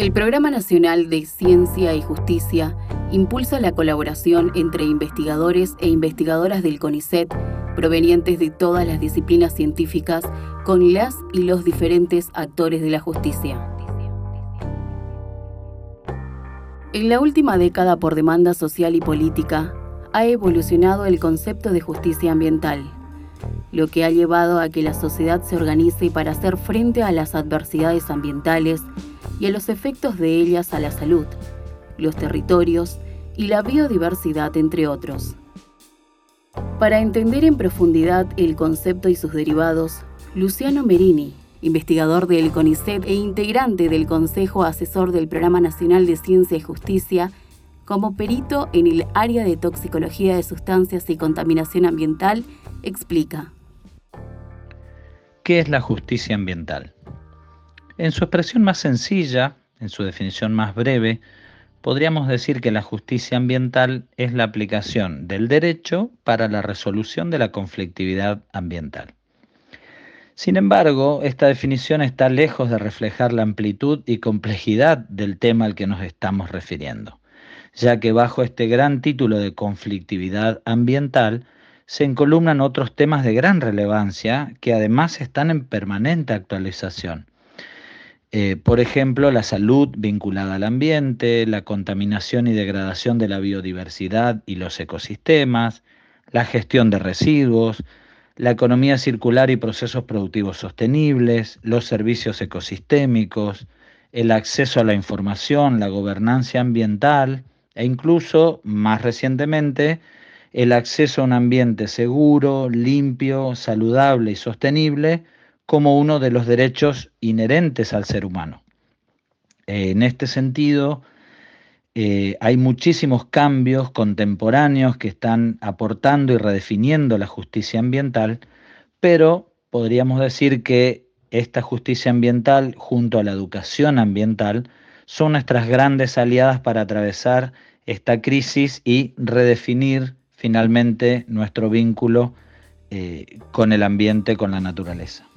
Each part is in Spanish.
El Programa Nacional de Ciencia y Justicia impulsa la colaboración entre investigadores e investigadoras del CONICET provenientes de todas las disciplinas científicas con las y los diferentes actores de la justicia. En la última década, por demanda social y política, ha evolucionado el concepto de justicia ambiental, lo que ha llevado a que la sociedad se organice para hacer frente a las adversidades ambientales y a los efectos de ellas a la salud, los territorios y la biodiversidad, entre otros. Para entender en profundidad el concepto y sus derivados, Luciano Merini, investigador del CONICET e integrante del Consejo Asesor del Programa Nacional de Ciencia y Justicia, como perito en el área de toxicología de sustancias y contaminación ambiental, explica. ¿Qué es la justicia ambiental? En su expresión más sencilla, en su definición más breve, podríamos decir que la justicia ambiental es la aplicación del derecho para la resolución de la conflictividad ambiental. Sin embargo, esta definición está lejos de reflejar la amplitud y complejidad del tema al que nos estamos refiriendo, ya que bajo este gran título de conflictividad ambiental se encolumnan otros temas de gran relevancia que además están en permanente actualización eh, por ejemplo, la salud vinculada al ambiente, la contaminación y degradación de la biodiversidad y los ecosistemas, la gestión de residuos, la economía circular y procesos productivos sostenibles, los servicios ecosistémicos, el acceso a la información, la gobernanza ambiental e incluso, más recientemente, el acceso a un ambiente seguro, limpio, saludable y sostenible, como uno de los derechos inherentes al ser humano. en este sentido, eh, hay muchísimos cambios contemporáneos que están aportando y redefiniendo la justicia ambiental, pero podríamos decir que esta justicia ambiental junto a la educación ambiental son nuestras grandes aliadas para atravesar esta crisis y redefinir finalmente nuestro vínculo eh, con el ambiente, con la naturaleza.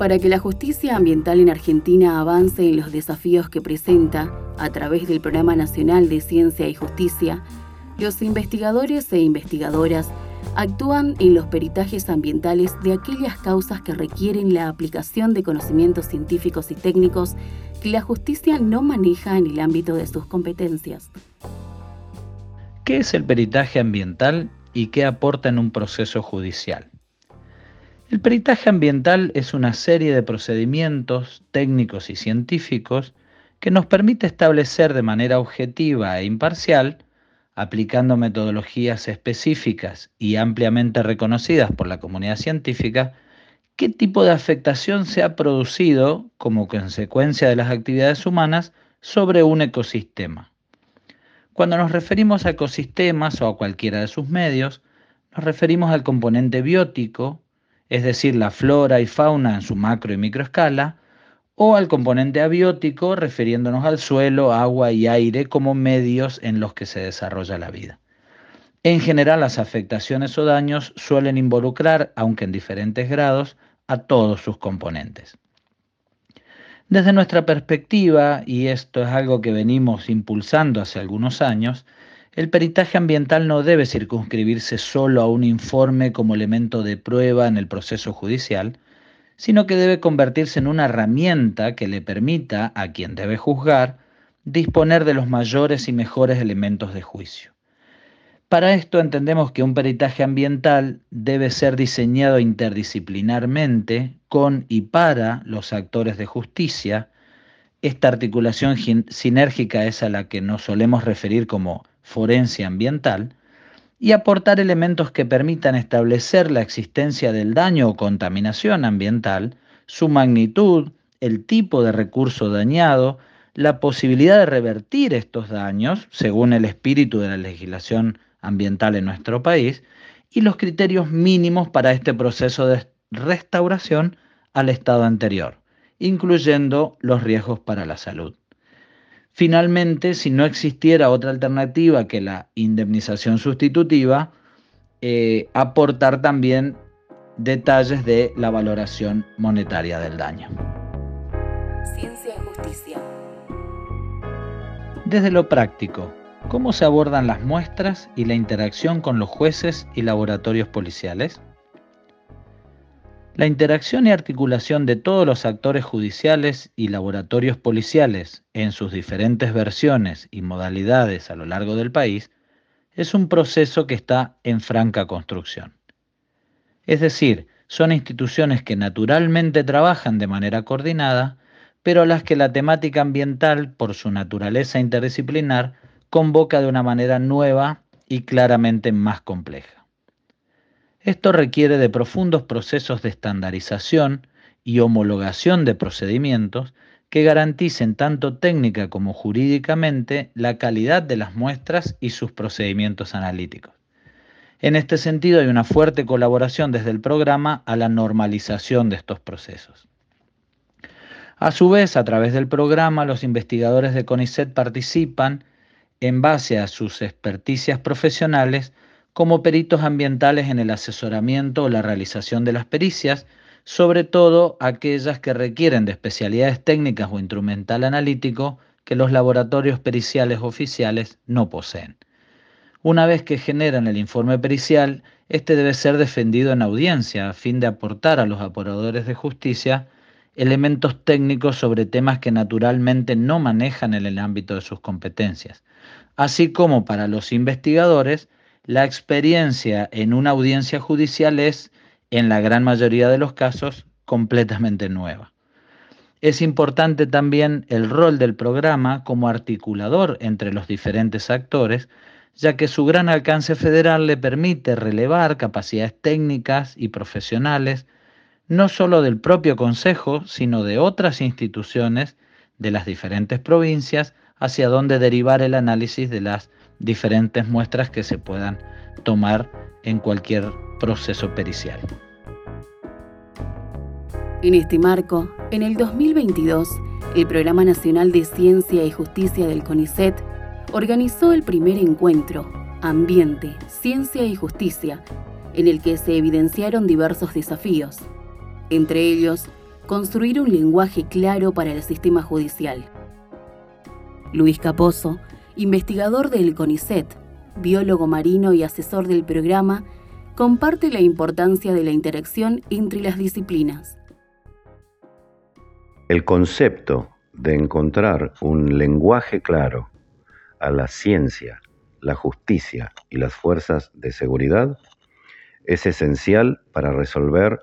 Para que la justicia ambiental en Argentina avance en los desafíos que presenta a través del Programa Nacional de Ciencia y Justicia, los investigadores e investigadoras actúan en los peritajes ambientales de aquellas causas que requieren la aplicación de conocimientos científicos y técnicos que la justicia no maneja en el ámbito de sus competencias. ¿Qué es el peritaje ambiental y qué aporta en un proceso judicial? El peritaje ambiental es una serie de procedimientos técnicos y científicos que nos permite establecer de manera objetiva e imparcial, aplicando metodologías específicas y ampliamente reconocidas por la comunidad científica, qué tipo de afectación se ha producido como consecuencia de las actividades humanas sobre un ecosistema. Cuando nos referimos a ecosistemas o a cualquiera de sus medios, nos referimos al componente biótico, es decir, la flora y fauna en su macro y microescala, o al componente abiótico, refiriéndonos al suelo, agua y aire como medios en los que se desarrolla la vida. En general, las afectaciones o daños suelen involucrar, aunque en diferentes grados, a todos sus componentes. Desde nuestra perspectiva, y esto es algo que venimos impulsando hace algunos años, el peritaje ambiental no debe circunscribirse solo a un informe como elemento de prueba en el proceso judicial, sino que debe convertirse en una herramienta que le permita a quien debe juzgar disponer de los mayores y mejores elementos de juicio. Para esto entendemos que un peritaje ambiental debe ser diseñado interdisciplinarmente con y para los actores de justicia. Esta articulación sinérgica es a la que nos solemos referir como forense ambiental y aportar elementos que permitan establecer la existencia del daño o contaminación ambiental, su magnitud, el tipo de recurso dañado, la posibilidad de revertir estos daños, según el espíritu de la legislación ambiental en nuestro país, y los criterios mínimos para este proceso de restauración al estado anterior, incluyendo los riesgos para la salud. Finalmente, si no existiera otra alternativa que la indemnización sustitutiva, eh, aportar también detalles de la valoración monetaria del daño. Ciencia y Justicia. Desde lo práctico, ¿cómo se abordan las muestras y la interacción con los jueces y laboratorios policiales? La interacción y articulación de todos los actores judiciales y laboratorios policiales en sus diferentes versiones y modalidades a lo largo del país es un proceso que está en franca construcción. Es decir, son instituciones que naturalmente trabajan de manera coordinada, pero a las que la temática ambiental, por su naturaleza interdisciplinar, convoca de una manera nueva y claramente más compleja. Esto requiere de profundos procesos de estandarización y homologación de procedimientos que garanticen tanto técnica como jurídicamente la calidad de las muestras y sus procedimientos analíticos. En este sentido hay una fuerte colaboración desde el programa a la normalización de estos procesos. A su vez, a través del programa, los investigadores de CONICET participan, en base a sus experticias profesionales, como peritos ambientales en el asesoramiento o la realización de las pericias, sobre todo aquellas que requieren de especialidades técnicas o instrumental analítico que los laboratorios periciales oficiales no poseen. Una vez que generan el informe pericial, este debe ser defendido en audiencia a fin de aportar a los apuradores de justicia elementos técnicos sobre temas que naturalmente no manejan en el ámbito de sus competencias, así como para los investigadores la experiencia en una audiencia judicial es, en la gran mayoría de los casos, completamente nueva. Es importante también el rol del programa como articulador entre los diferentes actores, ya que su gran alcance federal le permite relevar capacidades técnicas y profesionales, no solo del propio Consejo, sino de otras instituciones de las diferentes provincias, hacia donde derivar el análisis de las diferentes muestras que se puedan tomar en cualquier proceso pericial. En este marco, en el 2022, el Programa Nacional de Ciencia y Justicia del CONICET organizó el primer encuentro, Ambiente, Ciencia y Justicia, en el que se evidenciaron diversos desafíos, entre ellos, construir un lenguaje claro para el sistema judicial. Luis Caposo investigador del CONICET, biólogo marino y asesor del programa, comparte la importancia de la interacción entre las disciplinas. El concepto de encontrar un lenguaje claro a la ciencia, la justicia y las fuerzas de seguridad es esencial para resolver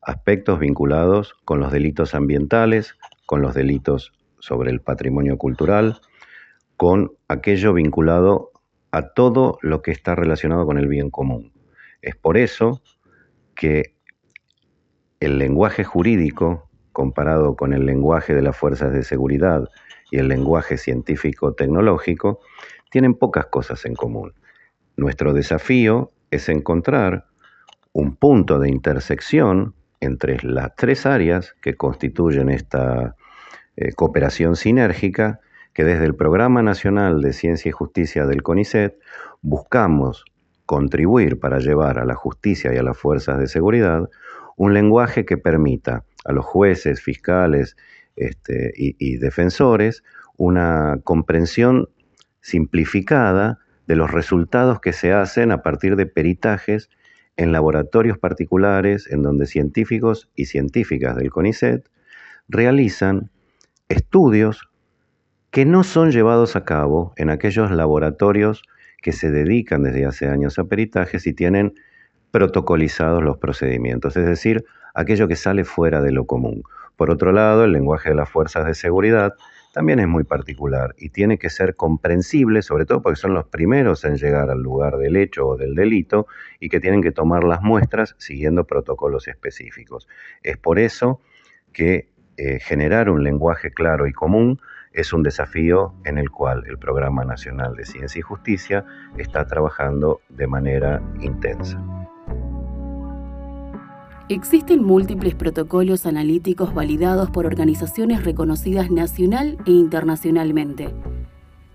aspectos vinculados con los delitos ambientales, con los delitos sobre el patrimonio cultural, con aquello vinculado a todo lo que está relacionado con el bien común. Es por eso que el lenguaje jurídico, comparado con el lenguaje de las fuerzas de seguridad y el lenguaje científico-tecnológico, tienen pocas cosas en común. Nuestro desafío es encontrar un punto de intersección entre las tres áreas que constituyen esta eh, cooperación sinérgica que desde el Programa Nacional de Ciencia y Justicia del CONICET buscamos contribuir para llevar a la justicia y a las fuerzas de seguridad un lenguaje que permita a los jueces, fiscales este, y, y defensores una comprensión simplificada de los resultados que se hacen a partir de peritajes en laboratorios particulares en donde científicos y científicas del CONICET realizan estudios que no son llevados a cabo en aquellos laboratorios que se dedican desde hace años a peritajes y tienen protocolizados los procedimientos, es decir, aquello que sale fuera de lo común. Por otro lado, el lenguaje de las fuerzas de seguridad también es muy particular y tiene que ser comprensible, sobre todo porque son los primeros en llegar al lugar del hecho o del delito y que tienen que tomar las muestras siguiendo protocolos específicos. Es por eso que eh, generar un lenguaje claro y común es un desafío en el cual el Programa Nacional de Ciencia y Justicia está trabajando de manera intensa. Existen múltiples protocolos analíticos validados por organizaciones reconocidas nacional e internacionalmente.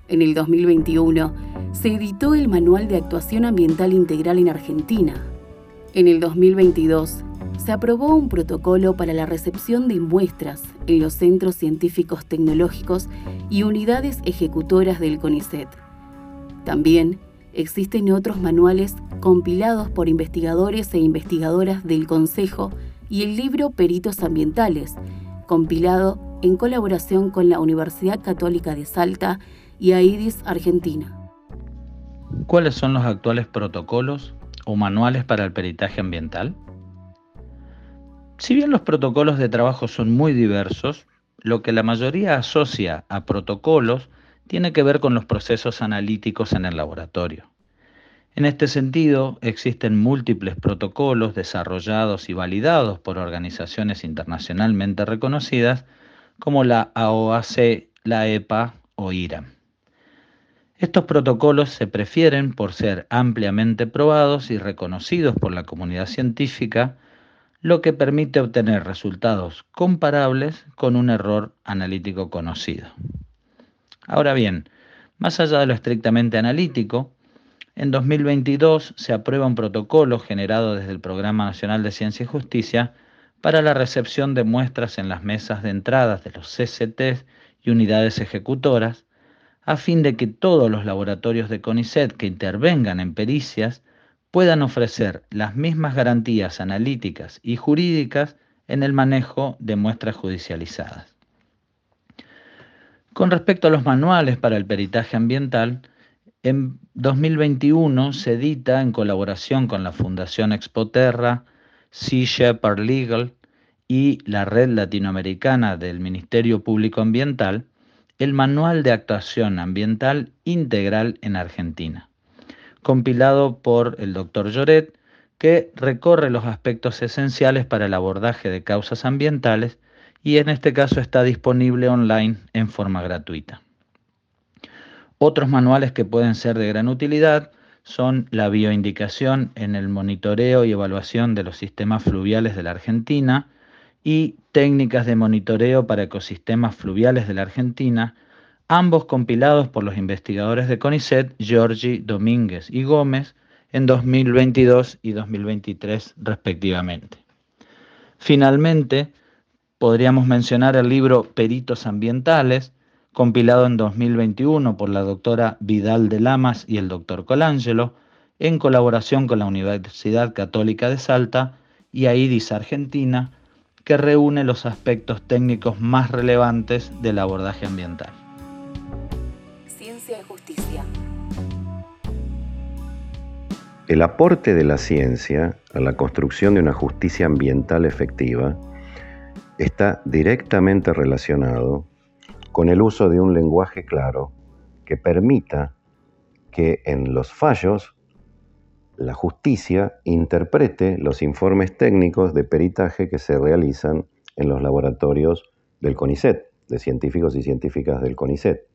En el 2021 se editó el Manual de Actuación Ambiental Integral en Argentina. En el 2022 se aprobó un protocolo para la recepción de muestras en los centros científicos tecnológicos y unidades ejecutoras del CONICET. También existen otros manuales compilados por investigadores e investigadoras del Consejo y el libro Peritos Ambientales, compilado en colaboración con la Universidad Católica de Salta y AIDIS Argentina. ¿Cuáles son los actuales protocolos o manuales para el peritaje ambiental? Si bien los protocolos de trabajo son muy diversos, lo que la mayoría asocia a protocolos tiene que ver con los procesos analíticos en el laboratorio. En este sentido, existen múltiples protocolos desarrollados y validados por organizaciones internacionalmente reconocidas como la AOAC, la EPA o IRA. Estos protocolos se prefieren por ser ampliamente probados y reconocidos por la comunidad científica, lo que permite obtener resultados comparables con un error analítico conocido. Ahora bien, más allá de lo estrictamente analítico, en 2022 se aprueba un protocolo generado desde el Programa Nacional de Ciencia y Justicia para la recepción de muestras en las mesas de entradas de los CCT y unidades ejecutoras, a fin de que todos los laboratorios de CONICET que intervengan en pericias puedan ofrecer las mismas garantías analíticas y jurídicas en el manejo de muestras judicializadas. Con respecto a los manuales para el peritaje ambiental, en 2021 se edita en colaboración con la Fundación Expoterra, Sea Shepherd Legal y la Red Latinoamericana del Ministerio Público Ambiental el Manual de Actuación Ambiental Integral en Argentina, compilado por el doctor Lloret, que recorre los aspectos esenciales para el abordaje de causas ambientales y en este caso está disponible online en forma gratuita. Otros manuales que pueden ser de gran utilidad son la bioindicación en el monitoreo y evaluación de los sistemas fluviales de la Argentina y técnicas de monitoreo para ecosistemas fluviales de la Argentina, ambos compilados por los investigadores de CONICET, Giorgi, Domínguez y Gómez, en 2022 y 2023 respectivamente. Finalmente, Podríamos mencionar el libro Peritos Ambientales, compilado en 2021 por la doctora Vidal de Lamas y el doctor Colangelo, en colaboración con la Universidad Católica de Salta y AIDIS Argentina, que reúne los aspectos técnicos más relevantes del abordaje ambiental. El aporte de la ciencia a la construcción de una justicia ambiental efectiva está directamente relacionado con el uso de un lenguaje claro que permita que en los fallos la justicia interprete los informes técnicos de peritaje que se realizan en los laboratorios del CONICET, de científicos y científicas del CONICET.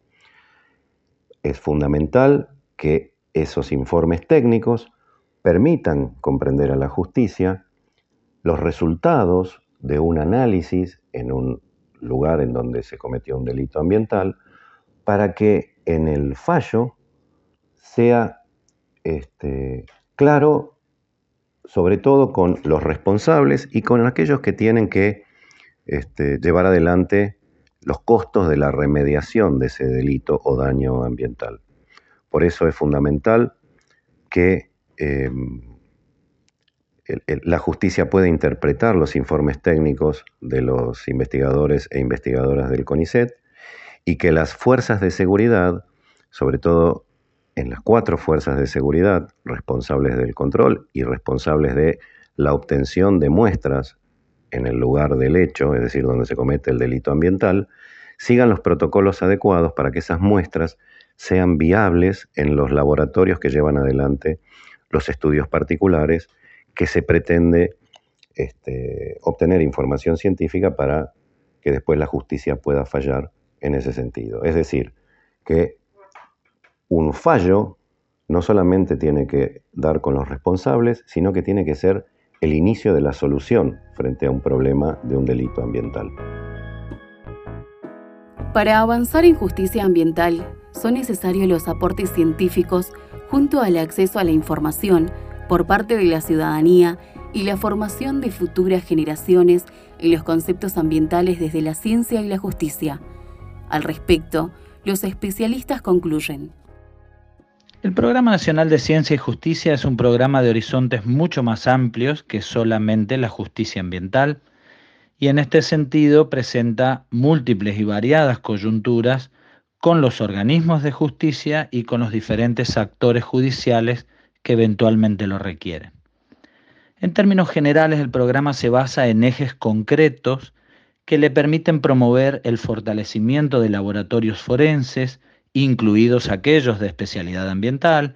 Es fundamental que esos informes técnicos permitan comprender a la justicia los resultados de un análisis en un lugar en donde se cometió un delito ambiental para que en el fallo sea este, claro, sobre todo con los responsables y con aquellos que tienen que este, llevar adelante los costos de la remediación de ese delito o daño ambiental. Por eso es fundamental que em, la justicia puede interpretar los informes técnicos de los investigadores e investigadoras del CONICET y que las fuerzas de seguridad, sobre todo en las cuatro fuerzas de seguridad responsables del control y responsables de la obtención de muestras en el lugar del hecho, es decir, donde se comete el delito ambiental, sigan los protocolos adecuados para que esas muestras sean viables en los laboratorios que llevan adelante los estudios particulares que se pretende este, obtener información científica para que después la justicia pueda fallar en ese sentido. Es decir, que un fallo no solamente tiene que dar con los responsables, sino que tiene que ser el inicio de la solución frente a un problema de un delito ambiental. Para avanzar en justicia ambiental, son necesarios los aportes científicos junto al acceso a la información por parte de la ciudadanía y la formación de futuras generaciones en los conceptos ambientales desde la ciencia y la justicia. Al respecto, los especialistas concluyen. El Programa Nacional de Ciencia y Justicia es un programa de horizontes mucho más amplios que solamente la justicia ambiental y en este sentido presenta múltiples y variadas coyunturas con los organismos de justicia y con los diferentes actores judiciales que eventualmente lo requieren. En términos generales, el programa se basa en ejes concretos que le permiten promover el fortalecimiento de laboratorios forenses, incluidos aquellos de especialidad ambiental,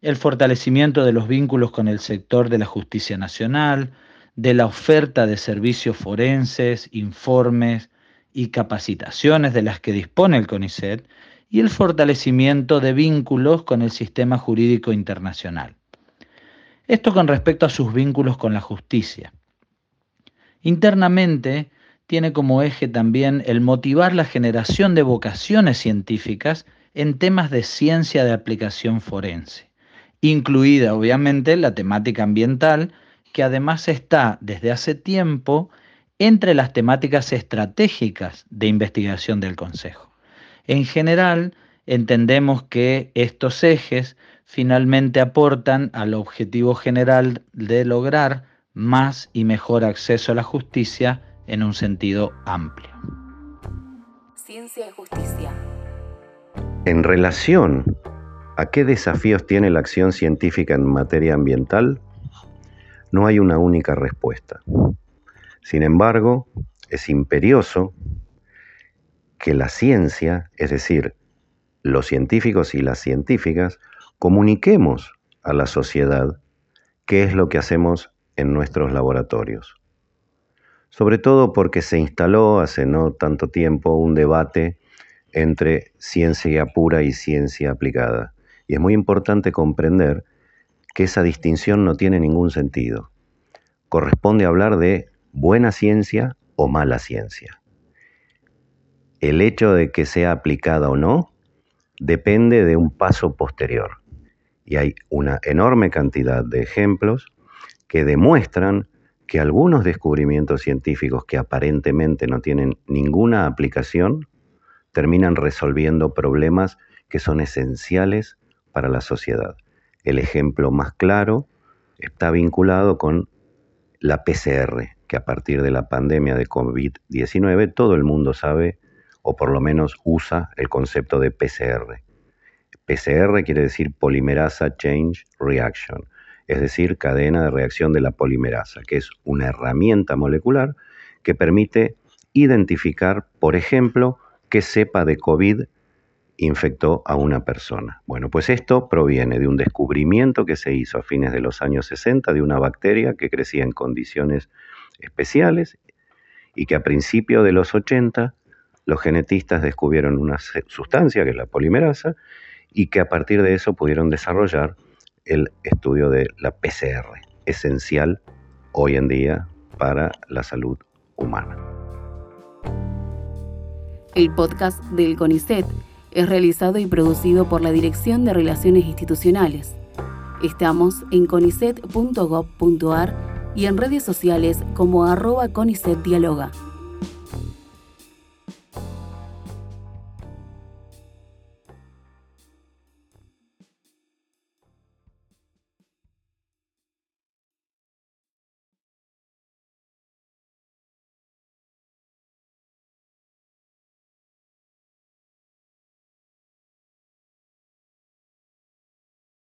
el fortalecimiento de los vínculos con el sector de la justicia nacional, de la oferta de servicios forenses, informes y capacitaciones de las que dispone el CONICET y el fortalecimiento de vínculos con el sistema jurídico internacional. Esto con respecto a sus vínculos con la justicia. Internamente tiene como eje también el motivar la generación de vocaciones científicas en temas de ciencia de aplicación forense, incluida obviamente la temática ambiental, que además está desde hace tiempo entre las temáticas estratégicas de investigación del Consejo. En general, entendemos que estos ejes finalmente aportan al objetivo general de lograr más y mejor acceso a la justicia en un sentido amplio. Ciencia y justicia. En relación a qué desafíos tiene la acción científica en materia ambiental, no hay una única respuesta. Sin embargo, es imperioso que la ciencia, es decir, los científicos y las científicas, comuniquemos a la sociedad qué es lo que hacemos en nuestros laboratorios. Sobre todo porque se instaló hace no tanto tiempo un debate entre ciencia pura y ciencia aplicada. Y es muy importante comprender que esa distinción no tiene ningún sentido. Corresponde hablar de buena ciencia o mala ciencia. El hecho de que sea aplicada o no depende de un paso posterior y hay una enorme cantidad de ejemplos que demuestran que algunos descubrimientos científicos que aparentemente no tienen ninguna aplicación terminan resolviendo problemas que son esenciales para la sociedad. El ejemplo más claro está vinculado con la PCR, que a partir de la pandemia de COVID-19 todo el mundo sabe o por lo menos usa el concepto de PCR. PCR quiere decir Polimerasa Change Reaction, es decir, cadena de reacción de la polimerasa, que es una herramienta molecular que permite identificar, por ejemplo, qué cepa de COVID infectó a una persona. Bueno, pues esto proviene de un descubrimiento que se hizo a fines de los años 60 de una bacteria que crecía en condiciones especiales y que a principios de los 80 los genetistas descubrieron una sustancia que es la polimerasa y que a partir de eso pudieron desarrollar el estudio de la PCR, esencial hoy en día para la salud humana. El podcast del CONICET es realizado y producido por la Dirección de Relaciones Institucionales. Estamos en conicet.gov.ar y en redes sociales como arroba CONICET Dialoga.